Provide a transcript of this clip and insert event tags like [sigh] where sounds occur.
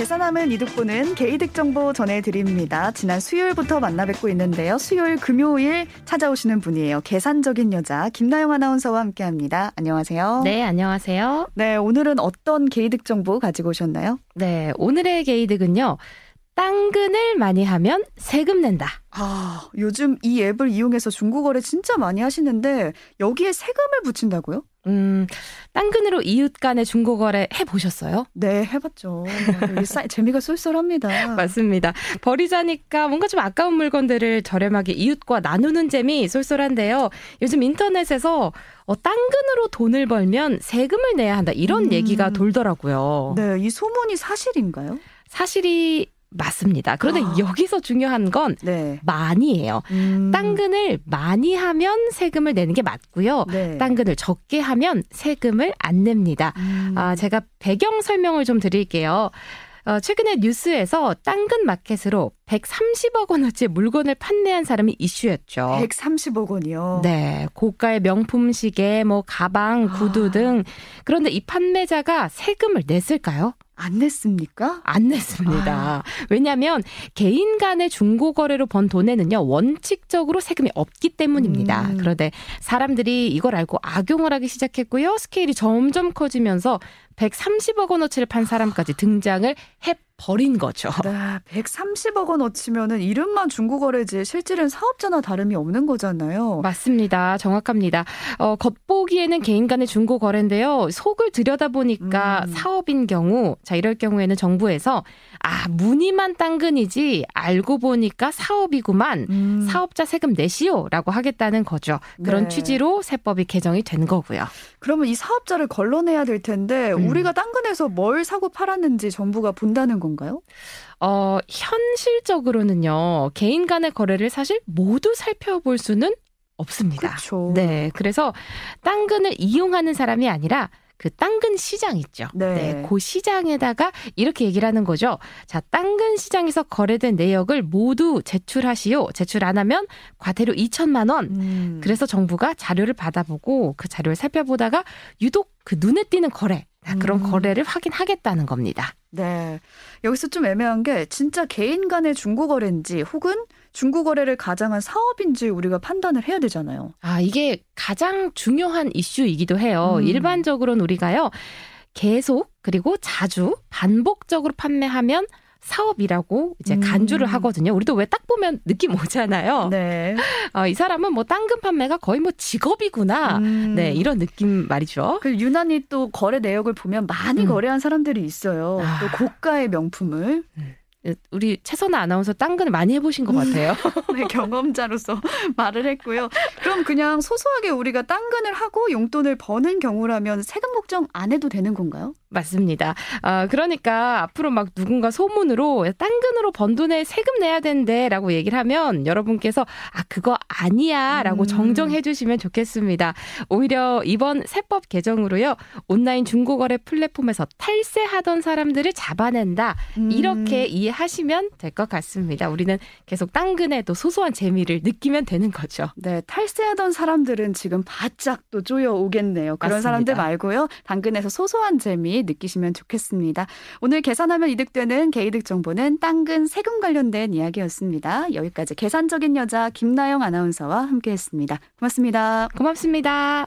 계산하면 이득 보는 개이득 정보 전해드립니다. 지난 수요일부터 만나 뵙고 있는데요. 수요일, 금요일 찾아오시는 분이에요. 계산적인 여자 김나영 아나운서와 함께합니다. 안녕하세요. 네, 안녕하세요. 네, 오늘은 어떤 개이득 정보 가지고 오셨나요? 네, 오늘의 개이득은요. 당근을 많이 하면 세금 낸다. 아, 요즘 이 앱을 이용해서 중고거래 진짜 많이 하시는데 여기에 세금을 붙인다고요? 음, 당근으로 이웃 간의 중고거래 해보셨어요? 네, 해봤죠. [laughs] 재미가 쏠쏠합니다. 맞습니다. 버리자니까 뭔가 좀 아까운 물건들을 저렴하게 이웃과 나누는 재미 쏠쏠한데요. 요즘 인터넷에서 어, 당근으로 돈을 벌면 세금을 내야 한다. 이런 음. 얘기가 돌더라고요. 네, 이 소문이 사실인가요? 사실이 맞습니다. 그런데 아. 여기서 중요한 건 네. 많이예요. 음. 당근을 많이 하면 세금을 내는 게 맞고요. 네. 당근을 적게 하면 세금을 안 냅니다. 음. 아, 제가 배경 설명을 좀 드릴게요. 어, 최근에 뉴스에서 당근 마켓으로 130억 원어치 물건을 판매한 사람이 이슈였죠. 130억 원이요? 네. 고가의 명품 시계, 뭐 가방, 구두 아. 등. 그런데 이 판매자가 세금을 냈을까요? 안 냈습니까? 안 냈습니다. 아. 왜냐하면 개인 간의 중고 거래로 번 돈에는요 원칙적으로 세금이 없기 때문입니다. 음. 그런데 사람들이 이걸 알고 악용을 하기 시작했고요. 스케일이 점점 커지면서 130억 원어치를 판 사람까지 등장을 해 버린 거죠. 네, 130억 원 어치면은 이름만 중고거래지 실질은 사업자나 다름이 없는 거잖아요. 맞습니다. 정확합니다. 어, 겉보기에는 개인 간의 중고거래인데요. 속을 들여다보니까 음. 사업인 경우, 자, 이럴 경우에는 정부에서 아, 무늬만 당근이지 알고 보니까 사업이구만. 음. 사업자 세금 내시오라고 하겠다는 거죠. 그런 네. 취지로 세법이 개정이 된 거고요. 그러면 이 사업자를 걸러내야 될 텐데 음. 우리가 당근에서 뭘 사고 팔았는지 정부가 본다는 건 가요? 어, 현실적으로는요. 개인 간의 거래를 사실 모두 살펴볼 수는 없습니다. 그쵸. 네. 그래서 당근을 이용하는 사람이 아니라 그 당근 시장 있죠. 네. 네. 그 시장에다가 이렇게 얘기를 하는 거죠. 자, 당근 시장에서 거래된 내역을 모두 제출하시오. 제출 안 하면 과태료 2천만 원. 음. 그래서 정부가 자료를 받아보고 그 자료를 살펴보다가 유독 그 눈에 띄는 거래 그런 음. 거래를 확인하겠다는 겁니다. 네. 여기서 좀 애매한 게 진짜 개인 간의 중고 거래인지 혹은 중고 거래를 가장한 사업인지 우리가 판단을 해야 되잖아요. 아, 이게 가장 중요한 이슈이기도 해요. 음. 일반적으로는 우리가요. 계속 그리고 자주 반복적으로 판매하면 사업이라고 이제 음. 간주를 하거든요. 우리도 왜 딱 보면 느낌 오잖아요. [laughs] 네. [laughs] 어, 이 사람은 뭐 당근 판매가 거의 뭐 직업이구나. 음. 네, 이런 느낌 말이죠. 그 유난히 또 거래 내역을 보면 많이 음. 거래한 사람들이 있어요. 아. 또 고가의 명품을. 음. 우리 최선아 아나운서 당근을 많이 해보신 것 같아요. [laughs] 네, 경험자로서 말을 했고요. 그럼 그냥 소소하게 우리가 당근을 하고 용돈을 버는 경우라면 세금 걱정 안 해도 되는 건가요? 맞습니다. 아, 그러니까 앞으로 막 누군가 소문으로 당근으로 번 돈에 세금 내야 된대라고 얘기를 하면 여러분께서 아, 그거 아니야 라고 음. 정정해 주시면 좋겠습니다. 오히려 이번 세법 개정으로요. 온라인 중고거래 플랫폼에서 탈세하던 사람들을 잡아낸다. 음. 이렇게 이해하시면 될 것 같습니다. 우리는 계속 당근에 또 소소한 재미를 느끼면 되는 거죠. 네, 탈세하던 사람들은 지금 바짝 또 쪼여 오겠네요. 그런 맞습니다. 사람들 말고요. 당근에서 소소한 재미 느끼시면 좋겠습니다. 오늘 계산하면 이득되는 개이득 정보는 당근 세금 관련된 이야기였습니다. 여기까지 계산적인 여자 김나영 아나운서와 함께했습니다. 고맙습니다. 고맙습니다.